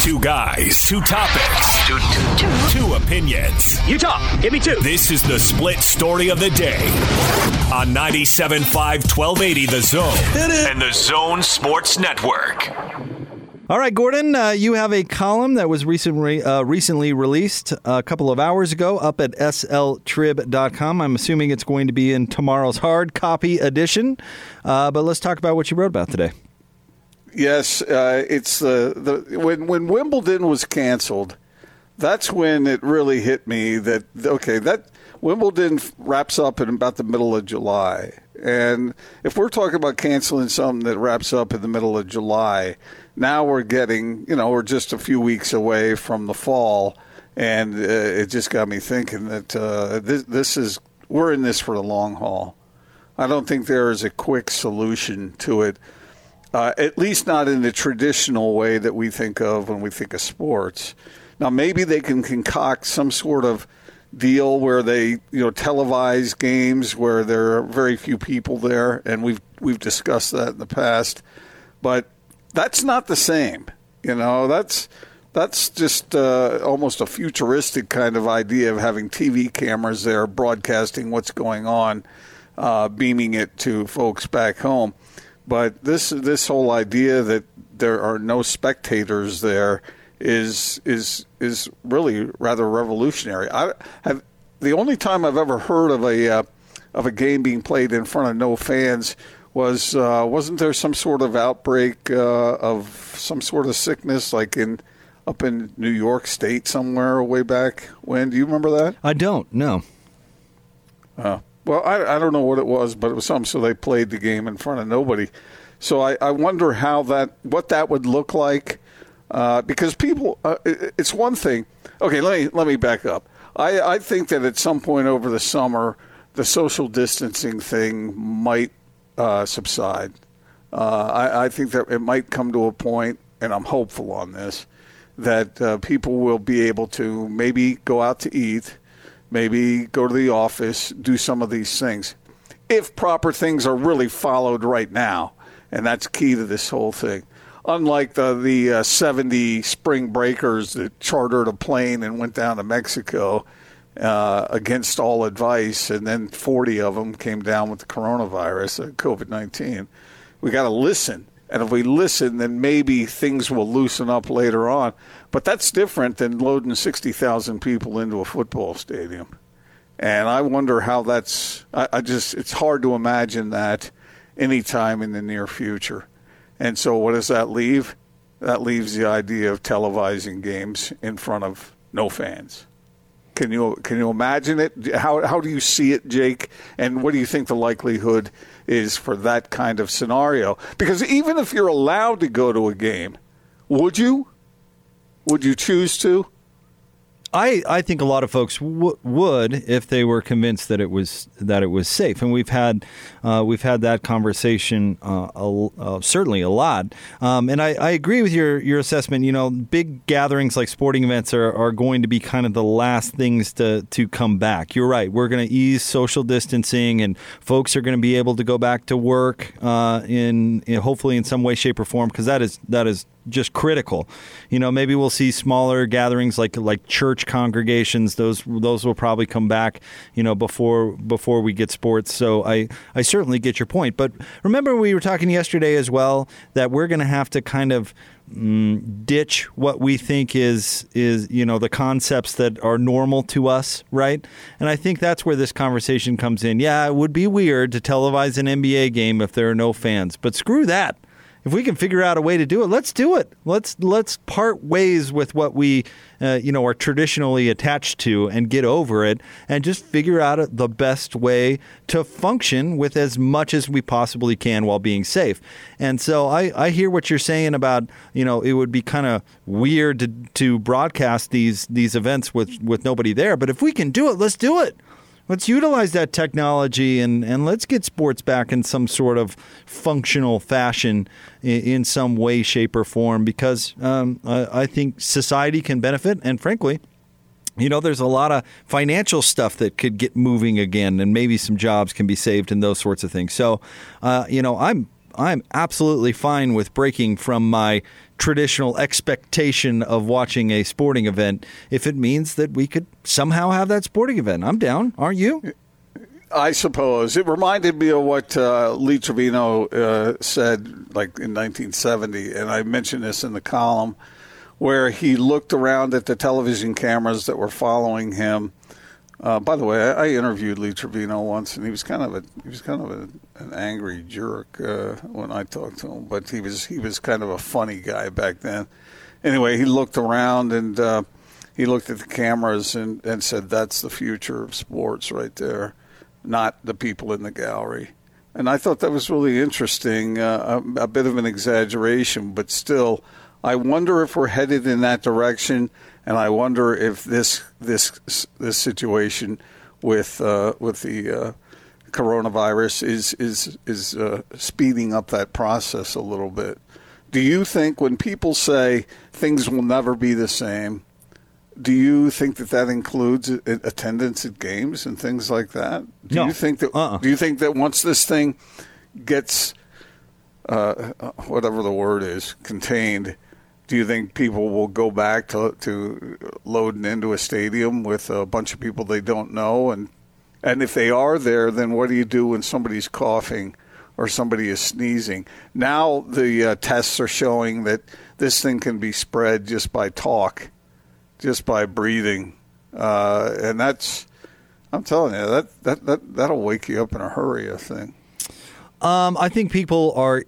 Two guys, two topics, two, two, two. two opinions. You talk. Give me two. This is the split story of the day on 97.5 1280 The Zone and The Zone Sports Network. All right, Gordon, uh, you have a column that was recently uh, recently released a couple of hours ago up at sltrib.com. I'm assuming it's going to be in tomorrow's hard copy edition. Uh, but let's talk about what you wrote about today. Yes, uh, it's the, the when when Wimbledon was canceled, that's when it really hit me that okay that Wimbledon wraps up in about the middle of July, and if we're talking about canceling something that wraps up in the middle of July, now we're getting, you know, we're just a few weeks away from the fall, and uh, it just got me thinking that uh, this, this is we're in this for the long haul. I don't think there is a quick solution to it, uh, at least not in the traditional way that we think of when we think of sports. Now, maybe they can concoct some sort of deal where they, you know, televise games where there are very few people there, and we've we've discussed that in the past, but that's not the same. You know, that's that's just uh, almost a futuristic kind of idea of having TV cameras there broadcasting what's going on, uh, beaming it to folks back home. But this this whole idea that there are no spectators there is is is really rather revolutionary. I have the only time I've ever heard of a uh, of a game being played in front of no fans was uh, wasn't there some sort of outbreak uh, of some sort of sickness like in up in New York State somewhere way back when? Do you remember that? I don't. No. Uh, well, I, I don't know what it was, but it was something. So they played the game in front of nobody. So I, I wonder how that what that would look like uh, because people. Uh, it, it's one thing. Okay, let me let me back up. I, I think that at some point over the summer, the social distancing thing might uh, subside. Uh, I, I, think that it might come to a point, and I'm hopeful on this, that uh, people will be able to maybe go out to eat, maybe go to the office, do some of these things, if proper things are really followed right now, and that's key to this whole thing. Unlike the the uh, 70 spring breakers that chartered a plane and went down to Mexico uh, against all advice, and then 40 of them came down with the coronavirus, uh, COVID 19. We got to listen. And if we listen, then maybe things will loosen up later on. But that's different than loading 60,000 people into a football stadium. And I wonder how that's, I, I just, it's hard to imagine that anytime in the near future. And so what does that leave? That leaves the idea of televising games in front of no fans. Can you can you imagine it? How how do you see it, Jake? And what do you think the likelihood is for that kind of scenario? Because even if you're allowed to go to a game, would you? Would you choose to? I, I think a lot of folks w- would if they were convinced that it was that it was safe, and we've had uh, we've had that conversation uh, a, uh, certainly a lot. Um, and I, I, agree with your your assessment. You know, big gatherings like sporting events are, are going to be kind of the last things to to come back. You're right. We're going to ease social distancing, and folks are going to be able to go back to work uh, in, in hopefully in some way, shape, or form because that is that is just critical. You know, maybe we'll see smaller gatherings like like church congregations. Those those will probably come back. You know, before before we get sports. So I I certainly get your point. But remember, we were talking yesterday as well that we're going to have to kind of. Mm, ditch what we think is is you know the concepts that are normal to us, right? And I think that's where this conversation comes in. Yeah, it would be weird to televise an NBA game if there are no fans, but screw that if we can figure out a way to do it, let's do it. Let's let's part ways with what we uh, you know are traditionally attached to and get over it, and just figure out the best way to function with as much as we possibly can while being safe. And so I, I hear what you're saying about you know it would be kind of weird to to broadcast these these events with with nobody there, but if we can do it, let's do it let's utilize that technology and, and let's get sports back in some sort of functional fashion in, in some way, shape, or form because um, I, I think society can benefit. And frankly, you know, there's a lot of financial stuff that could get moving again, and maybe some jobs can be saved and those sorts of things. So, uh, you know, I'm I'm absolutely fine with breaking from my traditional expectation of watching a sporting event if it means that we could somehow have that sporting event. I'm down, aren't you? I suppose it reminded me of what uh, Lee Trevino uh, said, like in 1970, and I mentioned this in the column, where he looked around at the television cameras that were following him. Uh, by the way, I, I, interviewed Lee Trevino once, and he was kind of a he was kind of a, an angry jerk uh, when I talked to him, but he was he was kind of a funny guy back then. Anyway, he looked around and uh, he looked at the cameras and, and said, "That's the future of sports, right there." not the people in the gallery. And I thought that was really interesting, uh, a, a, bit of an exaggeration, but still, I wonder if we're headed in that direction, and I wonder if this this this situation with uh, with the uh, coronavirus is is is uh, speeding up that process a little bit. Do you think when people say things will never be the same, do you think that that includes attendance at games and things like that? Do no. you think that? Uh-uh. Do you think that once this thing gets uh, whatever the word is contained, do you think people will go back to to loading into a stadium with a bunch of people they don't know and and if they are there, then what do you do when somebody's coughing or somebody is sneezing? Now the uh, tests are showing that this thing can be spread just by talk just by breathing, uh, and that's I'm telling you that that that that'll wake you up in a hurry. I think. Um, I think people are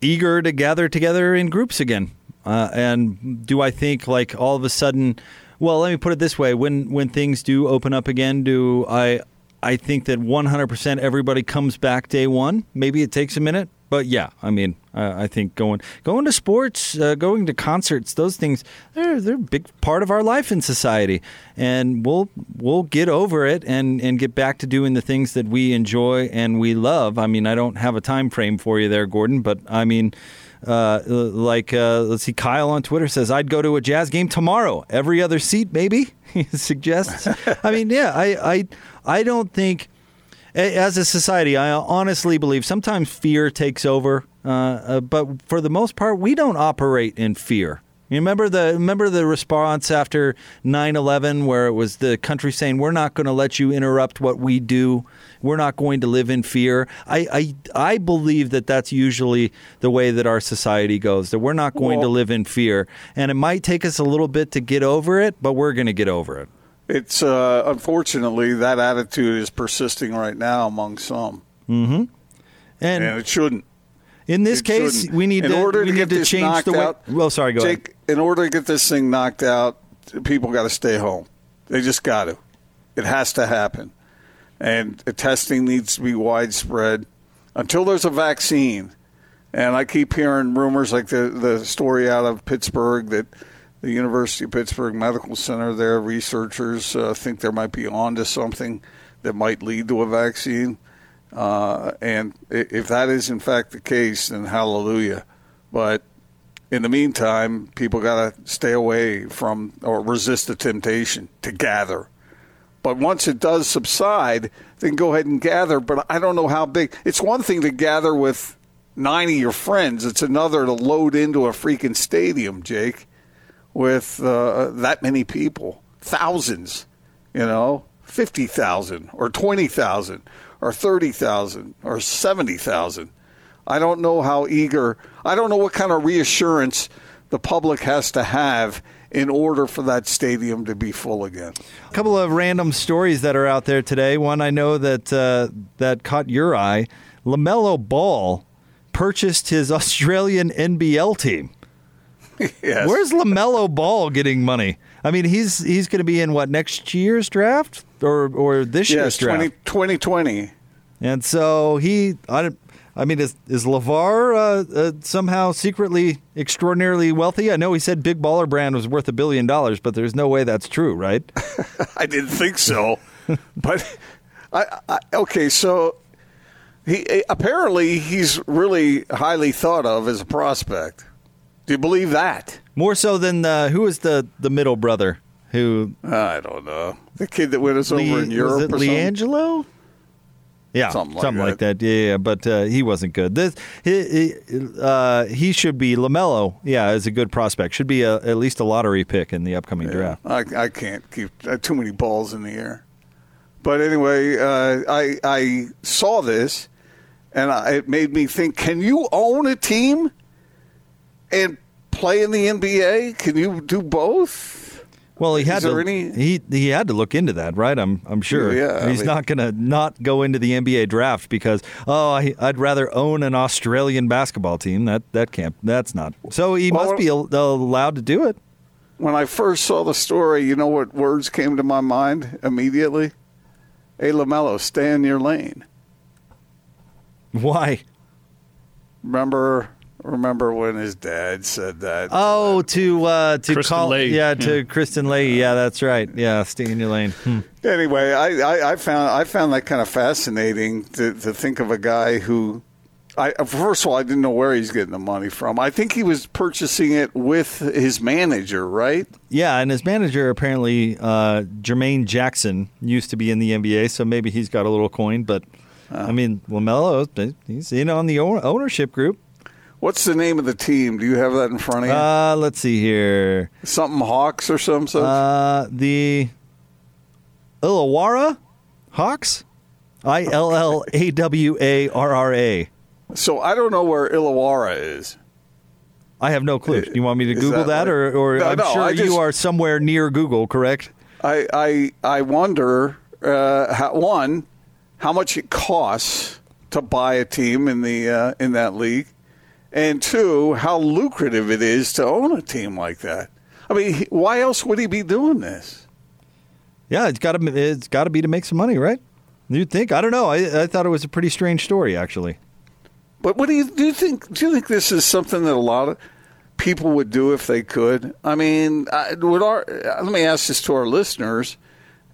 eager to gather together in groups again, uh, and do I think like all of a sudden? Well, let me put it this way: when when things do open up again, do I? I think that 100% everybody comes back day one. Maybe it takes a minute, but yeah, I mean, uh, I think going going to sports, uh, going to concerts, those things they're they're a big part of our life in society, and we'll we'll get over it and and get back to doing the things that we enjoy and we love. I mean, I don't have a time frame for you there, Gordon, but I mean. Uh, like uh, let's see, Kyle on Twitter says I'd go to a Jazz game tomorrow. Every other seat, maybe. He suggests. I mean, yeah, I, I, I don't think as a society, I honestly believe sometimes fear takes over, uh, uh, but for the most part, we don't operate in fear. You remember the remember the response after 9/11 where it was the country saying we're not going to let you interrupt what we do. We're not going to live in fear. I, I I believe that that's usually the way that our society goes. That we're not going well, to live in fear, and it might take us a little bit to get over it, but we're going to get over it. It's uh, unfortunately that attitude is persisting right now among some. Mm-hmm. And, and it shouldn't. In this it case, shouldn't. we need in to, order to get to this change the way. Out, well, sorry, go Jake, ahead. In order to get this thing knocked out, people got to stay home. They just got to. It has to happen, and the testing needs to be widespread until there's a vaccine. And I keep hearing rumors like the the story out of Pittsburgh that the University of Pittsburgh Medical Center, their researchers uh, think there might be onto something that might lead to a vaccine. Uh, and if that is in fact the case, then hallelujah. But in the meantime, people got to stay away from or resist the temptation to gather. But once it does subside, then go ahead and gather. But I don't know how big. It's one thing to gather with 90 of your friends, it's another to load into a freaking stadium, Jake with uh, that many people, thousands, you know, 50,000 or 20,000 or 30,000 or 70,000. I don't know how eager, I don't know what kind of reassurance the public has to have in order for that stadium to be full again. A couple of random stories that are out there today. One I know that uh, that caught your eye. LaMelo Ball purchased his Australian NBL team. yes. Where's Lamelo Ball getting money? I mean, he's he's going to be in what next year's draft or or this yes, year's draft? 20, 2020. And so he, I, I mean, is is LaVar uh, uh, somehow secretly extraordinarily wealthy? I know he said Big Baller Brand was worth a billion dollars, but there's no way that's true, right? I didn't think so, but I, I okay. So he apparently he's really highly thought of as a prospect. Do you believe that? More so than uh, who was the the middle brother who? I don't know. The kid that went us Lee, over in Europe. Was it LiAngelo? Yeah, something like like that. that. Yeah, yeah, but uh, he wasn't good. This he, he, uh, he should be Lamelo. Yeah, is a good prospect. Should be a, at least a lottery pick in the upcoming draft. I, I can't keep uh, too many balls in the air. But anyway, uh, I I saw this, and I, it made me think: Can you own a team and play in the NBA? Can you do both? Well, he had to. any- He he had to look into that, right? I'm I'm sure. Yeah, I he's mean- not going to not go into the NBA draft because oh, I, I'd rather own an Australian basketball team. That that can't. That's not. So he Well, must be al- allowed to do it. When I first saw the story, you know what words came to my mind immediately? Hey, Lamelo, stay in your lane. Why? Remember, remember when his dad said that? Oh, to uh, to Kristine call. Leahy. Yeah, to Kristine Leahy. Yeah, that's right. Yeah, stay in your lane. Hmm. Anyway, I, I, I found I found that kind of fascinating to, to think of a guy who, I first of all I didn't know where he's getting the money from. I think he was purchasing it with his manager, right? Yeah, and his manager apparently uh, Jermaine Jackson used to be in the NBA, so maybe he's got a little coin. But I mean, Lamelo, he's in on the ownership group. What's the name of the team? Do you have that in front of you? Uh, let's see here. Something Hawks or some such? Uh, the Illawarra Hawks, I L L A W A R R A. so I don't know where Illawarra is. I have no clue. Do You want me to Is Google that that, like- or, or No, I'm no, sure just- you are somewhere near Google, correct? I I I wonder uh, how, one how much it costs to buy a team in the uh, in that league, and two how lucrative it is to own a team like that. I mean, why else would he be doing this? Yeah, it's got to it's got to be to make some money, right? You'd think. I don't know. I, I thought it was a pretty strange story, actually. But what do you do? You think do you think this is something that a lot of people would do if they could? I mean, I, would our uh, let me ask this to our listeners,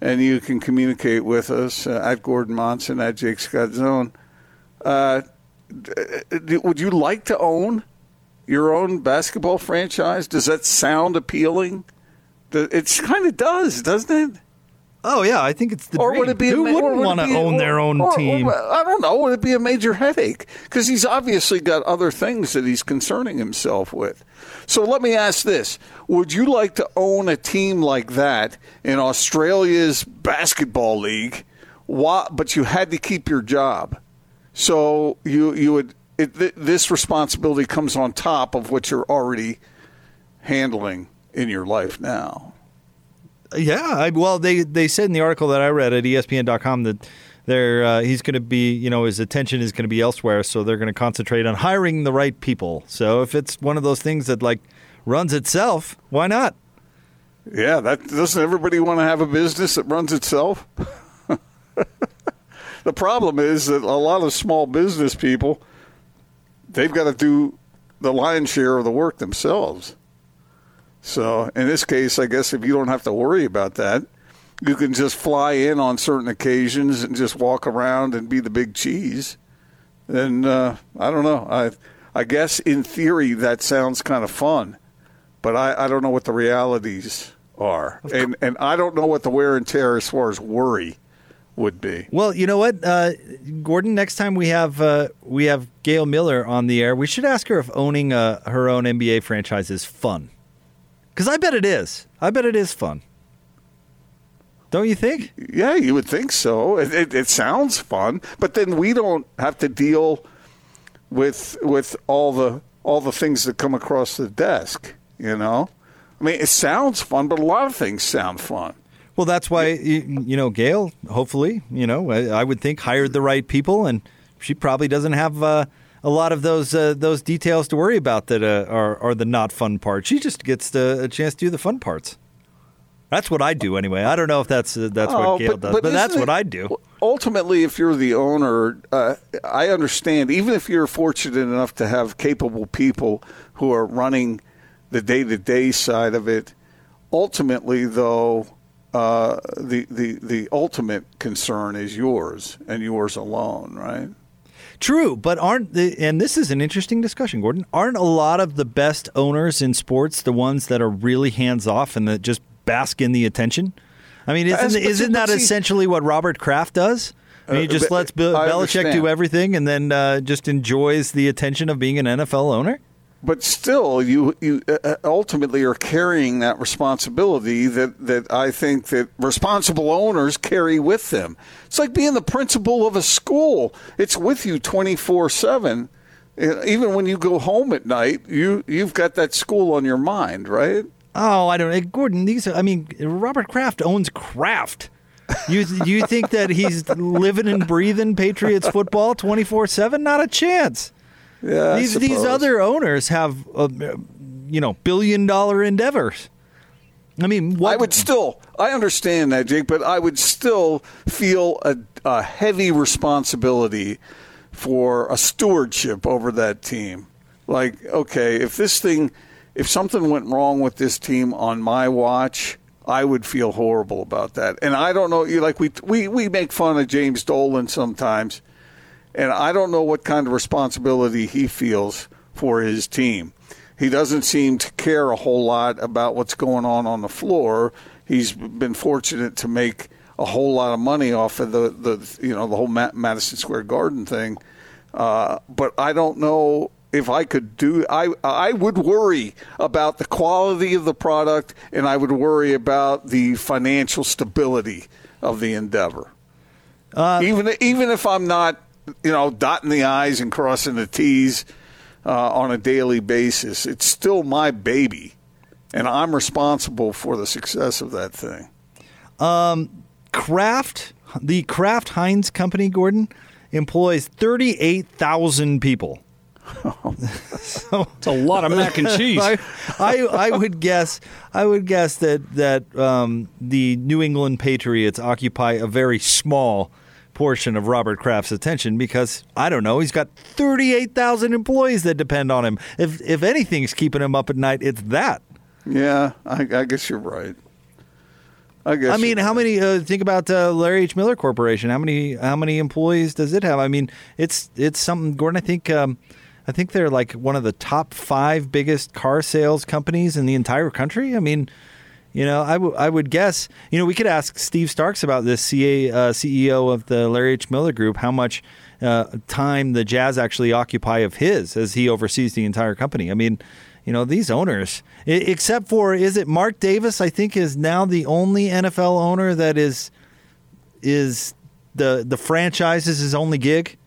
and you can communicate with us uh, at Gordon Monson at Jake Scott Zone. Uh, Uh, uh, would you like to own your own basketball franchise? Does that sound appealing? It kind of does, doesn't it? Oh yeah, I think it's the or dream. would it be? Who ma- wouldn't want to own their own or- or- team? I don't know. Would it be a major headache? Because he's obviously got other things that he's concerning himself with. So let me ask this: Would you like to own a team like that in Australia's basketball league? Why, but you had to keep your job, so you you would. It, th- this responsibility comes on top of what you're already handling in your life now. Yeah, I, well, they they said in the article that I read at ESPN.com that they're uh, he's going to be, you know, his attention is going to be elsewhere, so they're going to concentrate on hiring the right people. So if it's one of those things that like runs itself, why not? Yeah, that doesn't everybody want to have a business that runs itself? the problem is that a lot of small business people they've got to do the lion's share of the work themselves. So, in this case, I guess if you don't have to worry about that, you can just fly in on certain occasions and just walk around and be the big cheese. Then uh, I don't know. I I guess in theory that sounds kind of fun but I, I don't know what the realities are, and and I don't know what the wear and tear as far as worry would be. Well, you know what, uh, Gordon. Next time we have uh, we have Gail Miller on the air, we should ask her if owning uh, her own NBA franchise is fun. Because I bet it is. I bet it is fun. Don't you think? Yeah, you would think so. It, it, it sounds fun, but then we don't have to deal with with all the all the things that come across the desk. You know, I mean, it sounds fun, but a lot of things sound fun. Well, that's why you, know Gail. Hopefully, you know I, would think hired the right people, and she probably doesn't have uh, a lot of those uh, those details to worry about that uh, are are the not fun part. She just gets the, a chance to do the fun parts. That's what I do anyway. I don't know if that's uh, that's Oh, what Gail does, but, that's isn't what I do. Ultimately, if you're the owner, uh, I understand. Even if you're fortunate enough to have capable people who are running the day-to-day side of it, ultimately, though, uh, the the the ultimate concern is yours and yours alone, right? True, but aren't the and this is an interesting discussion, Gordon. Aren't a lot of the best owners in sports the ones that are really hands off and that just bask in the attention? I mean, isn't but isn't that but essentially what Robert Kraft does? And he just Uh, lets Bill, Belichick understand. do everything, and then uh, just enjoys the attention of being an NFL owner. But still, you you uh, uh, ultimately are carrying that responsibility that, that I think that responsible owners carry with them. It's like being the principal of a school. It's with you twenty four seven. Uh, even when you go home at night, you you've got that school on your mind, right? Oh, I don't know, Gordon. These, I mean, Robert Kraft owns Kraft. You you think that he's living and breathing Patriots football twenty four seven? Not a chance. Yeah, these these other owners have, uh, you know, billion dollar endeavors. I mean, what I would still, I understand that, Jake, but I would still feel a, a heavy responsibility for a stewardship over that team. Like, okay, if this thing, if something went wrong with this team on my watch, I would feel horrible about that. And I don't know, you like we we we make fun of James Dolan sometimes, and I don't know what kind of responsibility he feels for his team. He doesn't seem to care a whole lot about what's going on on the floor. He's been fortunate to make a whole lot of money off of the, the you know the whole Ma- Madison Square Garden thing, uh, but I don't know if I could do. I I would worry about the quality of the product, and I would worry about the financial stability of the endeavor. even even if I'm not, you know, dotting the i's and crossing the t's uh, on a daily basis, it's still my baby, and I'm responsible for the success of that thing. Kraft, the Kraft Heinz company, Gordon, employs 38,000 people. It's a lot of mac and cheese. I, I, I would guess I would guess that that um, the New England Patriots occupy a very small portion of Robert Kraft's attention because I don't know he's got thirty eight thousand employees that depend on him. If if anything's keeping him up at night, it's that. Yeah, I, I guess you're right. I guess. I mean, how right. many? Uh, think about uh, Larry H. Miller Corporation. How many? How many employees does it have? I mean, it's it's something. Gordon, I think. Um, I think they're like one of the top five biggest car sales companies in the entire country. I mean, you know, I, w- I would guess. You know, we could ask Steve Starks about this, CA, uh, CEO of the Larry H. Miller Group, how much uh, time the Jazz actually occupy of his as he oversees the entire company. I mean, you know, these owners, I- except for is it Mark Davis? I think is now the only NFL owner that is is the the franchise is his only gig.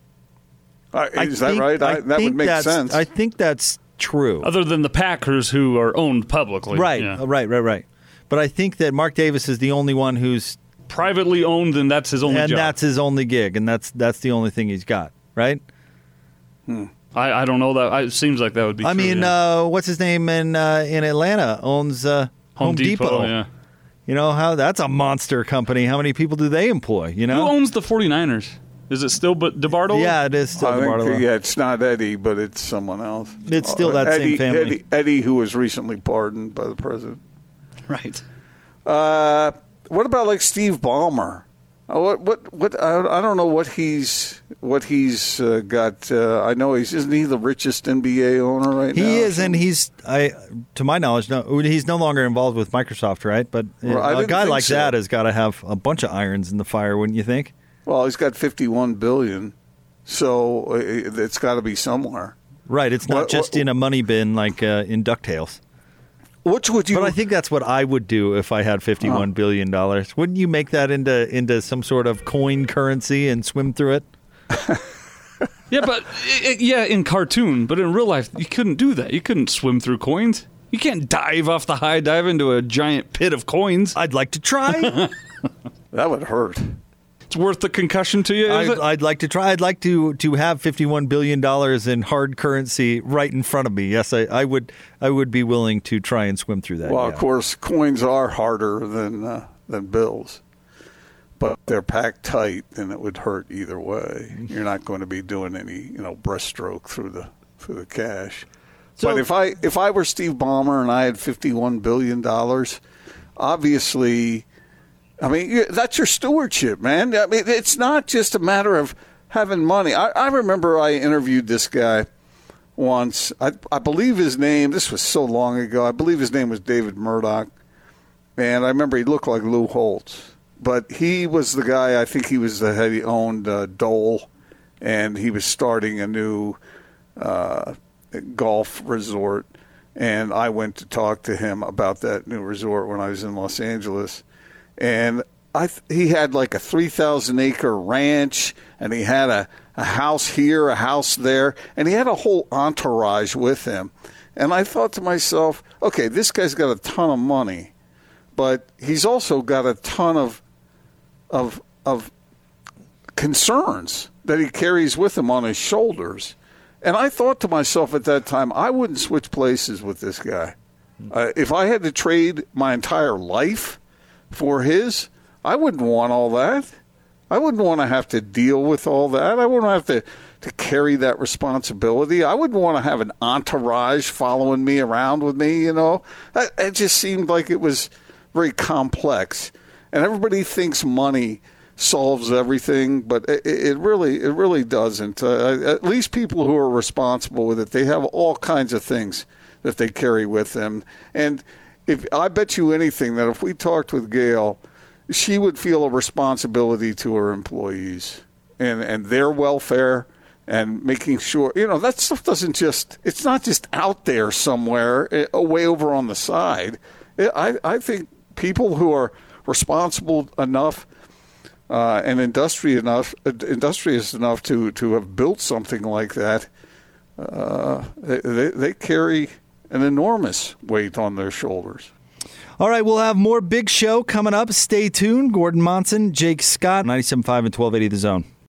Uh, I is that think- right? I, I that think would make sense. I think that's true. Other than the Packers, who are owned publicly, right, Yeah. right, right, right. But I think that Mark Davis is the only one who's privately owned, and that's his only and job. that's his only gig, and that's that's the only thing he's got, right? I, I don't know that. I, it seems like that would be. I true, mean, yeah. uh, what's his name in uh, in Atlanta owns uh, Home, Depot. Yeah. You know how that's a monster company. How many people do they employ? You know, Who owns the 49ers? Is it still but DeBartolo? yeah, it is still I think, yeah, it's not Eddie, but it's someone else. It's still that same family. Eddie, Eddie, who was recently pardoned by the president. Right. Uh, what about like Steve Ballmer? Uh, What what what? I, I don't know what he's what he's uh, got. Uh, I know he's isn't he the richest NBA owner right now? He is, and he's I, to my knowledge, no, he's no longer involved with Microsoft, right? But uh, Well, a guy like so. that has got to have a bunch of irons in the fire, wouldn't you think? well, he's got fifty-one billion, so uh, it's got to be somewhere. Right. It's not What- just what- in a money bin like uh, in Ducktales. Which would you? But I think that's what I would do if I had fifty-one oh. billion dollars. Wouldn't you make that into into some sort of coin currency and swim through it? Yeah, but i- i- yeah, in cartoon, but in real life, you couldn't do that. You couldn't swim through coins. You can't dive off the high dive into a giant pit of coins. I'd like to try. that would hurt. It's worth the concussion to you. Is I'd, it? I'd like to try. I'd like to to have fifty-one billion dollars in hard currency right in front of me. Yes, I, I would. I would be willing to try and swim through that. Well, yeah. of course, coins are harder than uh, than bills, but they're packed tight, and it would hurt either way. You're not going to be doing any, you know, breaststroke through the through the cash. So- but if I if I were Steve Ballmer and I had 51 billion dollars, obviously, I mean that's your stewardship, man. I mean, it's not just a matter of having money. I, I remember I interviewed this guy once. I, I believe his name. This was so long ago. I believe his name was David Murdock, and I remember he looked like Lou Holtz. but he was the guy. I think he was the head. He owned uh, Dole, and he was starting a new uh, golf resort. And I went to talk to him about that new resort when I was in Los Angeles, and I he had like a three thousand acre ranch, and he had a, a house here, a house there, and he had a whole entourage with him. And I thought to myself, okay, this guy's got a ton of money, but he's also got a ton of of of concerns that he carries with him on his shoulders. And I thought to myself at that time, I wouldn't switch places with this guy. Uh, if I had to trade my entire life for his, I wouldn't want all that. I wouldn't want to have to deal with all that. I wouldn't have to, to carry that responsibility. I wouldn't want to have an entourage following me around with me, you know. it just seemed like it was very complex. And everybody thinks money solves everything, but it, it really it really doesn't. Uh, at least people who are responsible with it, they have all kinds of things that they carry with them. And if I bet you anything that if we talked with Gail, she would feel a responsibility to her employees and and their welfare and making sure you know that stuff doesn't just it's not just out there somewhere eh, way over on the side. I I think people who are responsible enough uh, and industry enough, industrious enough to, to have built something like that, uh, they, they carry an enormous weight on their shoulders. All right, we'll have more big show coming up. Stay tuned. Gordon Monson, Jake Scott, 97.5 and 1280 The Zone.